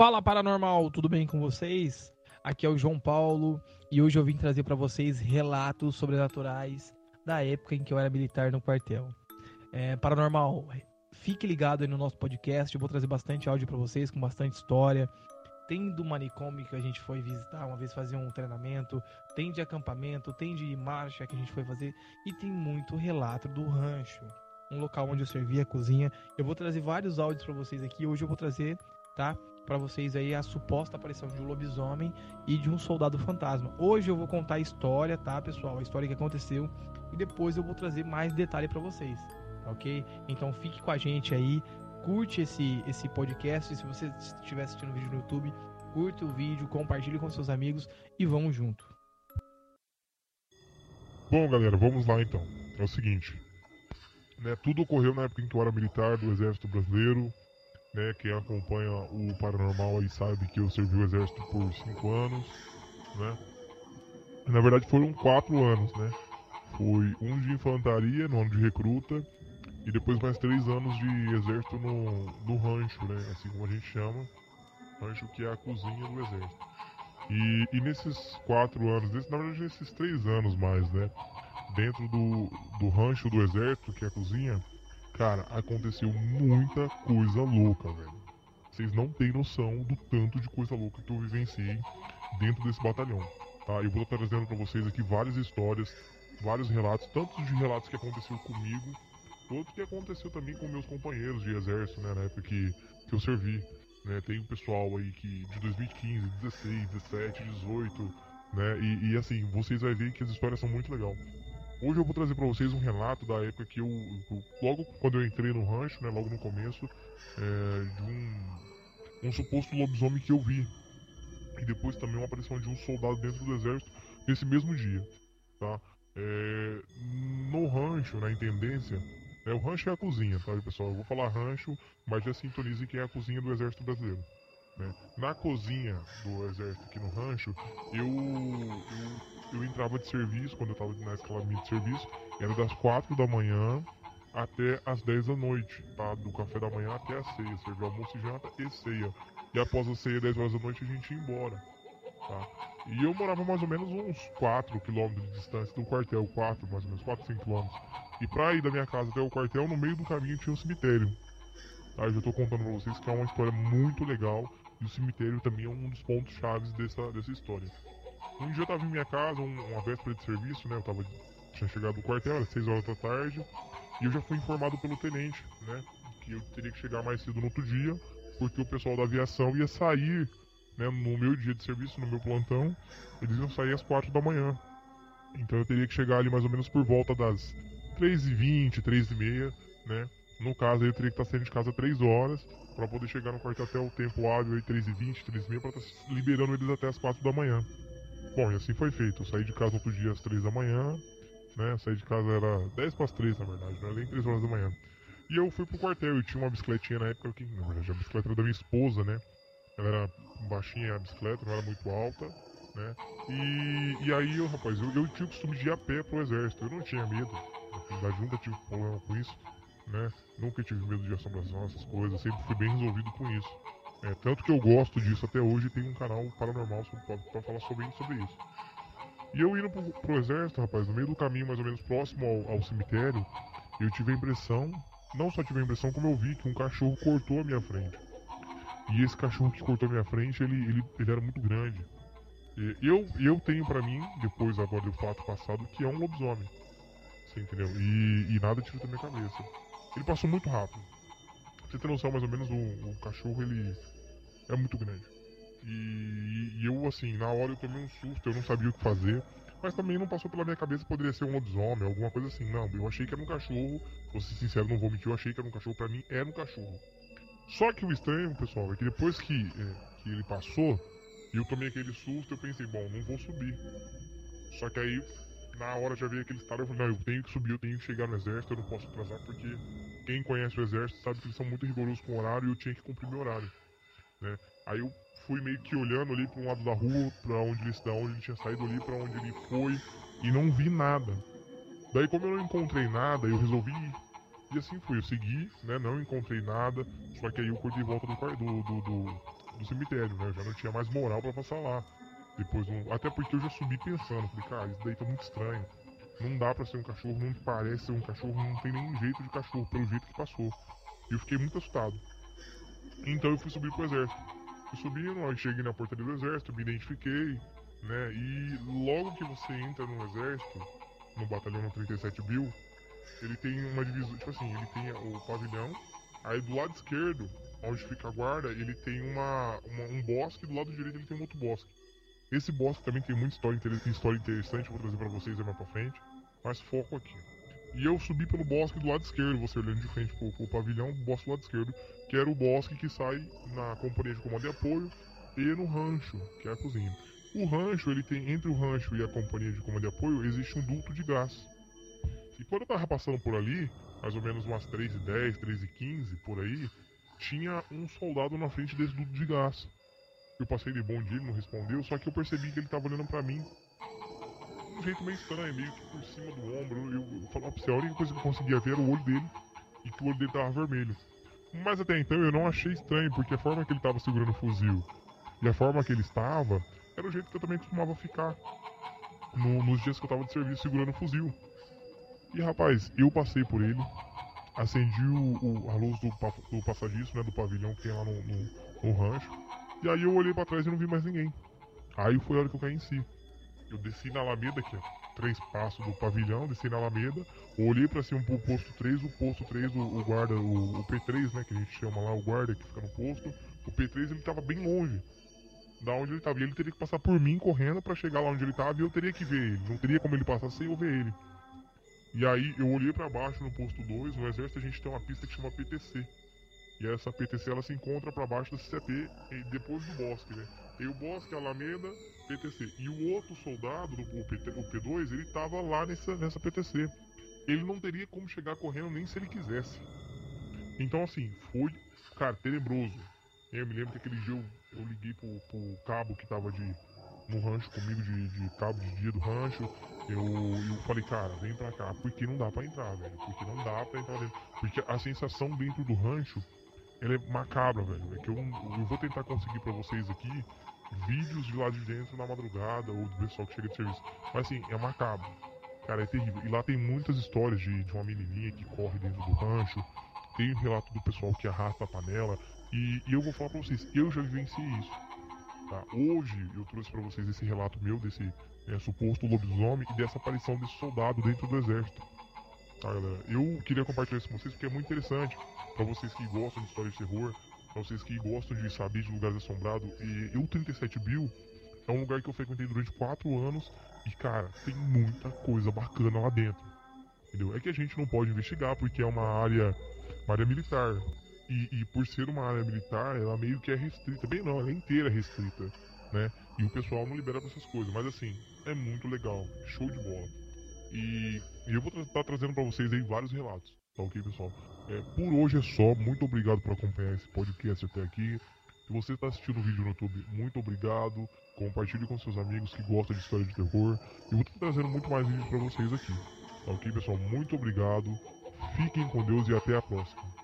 Fala paranormal, tudo bem com vocês? Aqui é o João Paulo e hoje eu vim trazer para vocês relatos sobrenaturais da época em que eu era militar no quartel. É, paranormal, fique ligado aí no nosso podcast, eu vou trazer bastante áudio para vocês com bastante história. Tem do manicômio que a gente foi visitar uma vez fazer um treinamento, tem de acampamento, tem de marcha que a gente foi fazer e tem muito relato do rancho, um local onde eu servia a cozinha. Eu vou trazer vários áudios para vocês aqui. Hoje eu vou trazer, tá? Para vocês aí a suposta aparição de um lobisomem e de um soldado fantasma. Hoje eu vou contar a história, tá, pessoal? A história que aconteceu e depois eu vou trazer mais detalhe para vocês, ok? Então fique com a gente aí, curte esse esse podcast. Se você estiver assistindo o vídeo no YouTube, curte o vídeo, compartilhe com seus amigos e vamos junto. Bom, galera, vamos lá então. É o seguinte, né? Tudo ocorreu na época em que eu era militar do Exército Brasileiro né? Quem acompanha o Paranormal aí sabe que eu servi o exército por cinco anos, né? Na verdade foram quatro anos, né? Foi um de infantaria no ano de recruta e depois mais três anos de exército no, no rancho, né? Assim como a gente chama, rancho que é a cozinha do exército. E, e nesses quatro anos, na verdade nesses três anos mais, né? Dentro do, do rancho do exército, que é a cozinha, Cara, aconteceu muita coisa louca, velho. Vocês não têm noção do tanto de coisa louca que eu vivenciei dentro desse batalhão, tá? Eu vou estar trazendo para vocês aqui várias histórias, vários relatos, tanto de relatos que aconteceu comigo, quanto que aconteceu também com meus companheiros de exército, né, na época que, que eu servi. Né, tem um pessoal aí que de 2015, 16, 17, 18, né, e, e assim, vocês vão ver que as histórias são muito legais. Hoje eu vou trazer para vocês um relato da época que eu, eu, logo quando eu entrei no rancho, né, logo no começo, é, de um, um suposto lobisomem que eu vi. E depois também uma aparição de um soldado dentro do exército nesse mesmo dia, tá? É, no rancho, na intendência, é, o rancho é a cozinha, tá, pessoal? Eu vou falar rancho, mas já sintonize que é a cozinha do exército brasileiro. Né? Na cozinha do exército aqui no rancho, eu, eu eu entrava de serviço, quando eu estava na escala de serviço, era das 4 da manhã até as 10 da noite, tá? Do café da manhã até a ceia, servia almoço e janta e ceia. E após a ceia, 10 horas da noite, a gente ia embora, tá? E eu morava mais ou menos uns 4 quilômetros de distância do quartel, 4, mais ou menos, 4, 5 quilômetros. E pra ir da minha casa até o quartel, no meio do caminho tinha um cemitério. Tá? Eu já tô contando pra vocês que é uma história muito legal. E o cemitério também é um dos pontos chaves dessa, dessa história. Um dia eu tava em minha casa, um, uma véspera de serviço, né? Eu tava, tinha chegado no quartel, era 6 horas da tarde, e eu já fui informado pelo tenente, né? Que eu teria que chegar mais cedo no outro dia, porque o pessoal da aviação ia sair, né? No meu dia de serviço, no meu plantão, eles iam sair às 4 da manhã. Então eu teria que chegar ali mais ou menos por volta das 3h20, 3h30, né? No caso, eu teria que estar saindo de casa 3 horas para poder chegar no quartel até o tempo hábil aí 3h20, 3h30 para estar liberando eles até as 4 da manhã. Bom, e assim foi feito. Eu saí de casa outro dia às 3 da manhã, né? Saí de casa era 10 para as 3 na verdade, não era nem 3 horas da manhã. E eu fui pro quartel, eu tinha uma bicicletinha na época, que na verdade a bicicleta era da minha esposa, né? Ela era baixinha a bicicleta, não era muito alta, né? E, e aí, eu, rapaz, eu, eu tinha o costume de ir a pé pro exército, eu não tinha medo. Na verdade, nunca tive problema com isso, né? Nunca tive medo de assombração, essas coisas, sempre fui bem resolvido com isso. É, tanto que eu gosto disso até hoje tem um canal paranormal para falar sobre, sobre isso. E eu indo pro, pro exército, rapaz, no meio do caminho, mais ou menos próximo ao, ao cemitério, eu tive a impressão, não só tive a impressão, como eu vi que um cachorro cortou a minha frente. E esse cachorro que cortou a minha frente, ele, ele, ele era muito grande. E eu, eu tenho para mim, depois agora do fato passado, que é um lobisomem. Você entendeu? E, e nada tira da minha cabeça. Ele passou muito rápido. Você ter noção, mais ou menos, o, o cachorro, ele é muito grande. E, e, eu, assim, na hora eu tomei um susto, eu não sabia o que fazer. Mas também não passou pela minha cabeça poderia ser um lobisomem, alguma coisa assim. Não, eu achei que era um cachorro. Vou ser sincero, não vou mentir, eu achei que era um cachorro. Pra mim, era um cachorro. Só que o estranho, pessoal, é que depois que, é, que ele passou, e eu tomei aquele susto, eu pensei, bom, não vou subir. Só que aí, na hora já veio aquele estado, eu falei, não, eu tenho que subir, eu tenho que chegar no exército, eu não posso atrasar, porque quem conhece o exército sabe que eles são muito rigorosos com o horário e eu tinha que cumprir meu horário né? Aí eu fui meio que olhando ali para um lado da rua, para onde ele, da onde ele tinha saído ali, para onde ele foi e não vi nada. Daí como eu não encontrei nada, eu resolvi ir. E assim fui, eu segui, né? Não encontrei nada, só que aí eu cortei volta do, do, do, do, do cemitério, né? Eu já não tinha mais moral para passar lá. Depois, um... até porque eu já subi pensando, falei, cara, isso daí tá muito estranho. Não dá para ser um cachorro, não parece ser um cachorro, não tem nenhum jeito de cachorro, pelo jeito que passou. E eu fiquei muito assustado. Então eu fui subir pro exército. Fui subindo, aí cheguei na portaria do exército, me identifiquei, né? E logo que você entra no exército, no batalhão no 37 Bill, ele tem uma divisão, tipo assim, ele tem o pavilhão, aí do lado esquerdo, onde fica a guarda, ele tem uma, uma um bosque, do lado direito ele tem um outro bosque. Esse bosque também tem muita história, história interessante, vou trazer para vocês mais pra frente, mas foco aqui. E eu subi pelo bosque do lado esquerdo, você olhando de frente pro, pro pavilhão, bosque do lado esquerdo, que era o bosque que sai na companhia de comando e apoio e no rancho, que é a cozinha. O rancho, ele tem entre o rancho e a companhia de comando e apoio, existe um duto de gás. E quando eu tava passando por ali, mais ou menos umas 3 e 10, 3 e 15 por aí, tinha um soldado na frente desse duto de gás. Eu passei de bom dia, ele não respondeu, só que eu percebi que ele tava olhando para mim um jeito meio estranho, meio que por cima do ombro. Eu, eu falava pra você, a única coisa que eu conseguia ver era o olho dele e que o olho dele tava vermelho. Mas até então eu não achei estranho, porque a forma que ele tava segurando o fuzil e a forma que ele estava era o jeito que eu também costumava ficar no, nos dias que eu tava de serviço segurando o fuzil. E rapaz, eu passei por ele, acendi o, o, a luz do, do né, do pavilhão que tem lá no, no, no rancho, e aí eu olhei para trás e não vi mais ninguém. Aí foi a hora que eu caí em si. Eu desci na Alameda, que é três passos do pavilhão, desci na Alameda, olhei para cima pro posto 3, o posto 3, o, o guarda, o, o, P3, né, que a gente chama lá, o guarda que fica no posto, o P3 ele tava bem longe da onde ele tava. E ele teria que passar por mim correndo para chegar lá onde ele tava e eu teria que ver ele. Não teria como ele passar sem eu ver ele. E aí eu olhei para baixo no posto 2, no exército a gente tem uma pista que chama PTC. E essa PTC ela se encontra para baixo da CT depois do bosque, né? Tem o bosque, a Alameda, PTC. E o outro soldado, o, PT, o P2, ele tava lá nessa, nessa PTC. Ele não teria como chegar correndo nem se ele quisesse. Então assim, foi, cara, tenebroso. Eu me lembro que aquele dia eu, eu liguei pro, pro cabo que tava de, no rancho comigo, de, de cabo de dia do rancho. Eu, eu falei, cara, vem pra cá, porque não dá pra entrar, velho. Porque não dá pra entrar dentro. Porque a sensação dentro do rancho, ela é macabra, velho. É que eu, eu vou tentar conseguir pra vocês aqui vídeos de lá de dentro na madrugada, ou do pessoal que chega de serviço. Mas assim, é macabro. Cara, é terrível. E lá tem muitas histórias de, de uma menininha que corre dentro do rancho. Tem um relato do pessoal que arrasta a panela. E, e eu vou falar pra vocês, eu já vivenciei isso. Tá? Hoje eu trouxe para vocês esse relato meu desse é, suposto lobisomem e dessa aparição desse soldado dentro do exército. Tá? Eu queria compartilhar isso com vocês porque é muito interessante para vocês que gostam de história de terror, para vocês que gostam de saber de lugares assombrados. E eu 37 Bill é um lugar que eu frequentei durante 4 anos e cara, tem muita coisa bacana lá dentro. Entendeu? É que a gente não pode investigar porque é uma área, uma área militar. E, e, por ser uma área militar, ela meio que é restrita. Bem não, ela é inteira restrita, né? E o pessoal não libera pra essas coisas. Mas assim, é muito legal. Show de bola. E, e eu vou estar tá trazendo para vocês aí vários relatos. Tá ok, pessoal? É, por hoje é só. Muito obrigado por acompanhar esse podcast até aqui. Se você está assistindo o vídeo no YouTube, muito obrigado. Compartilhe com seus amigos que gostam de história de terror. E vou estar trazendo muito mais vídeos para vocês aqui. Tá ok, pessoal? Muito obrigado. Fiquem com Deus e até a próxima.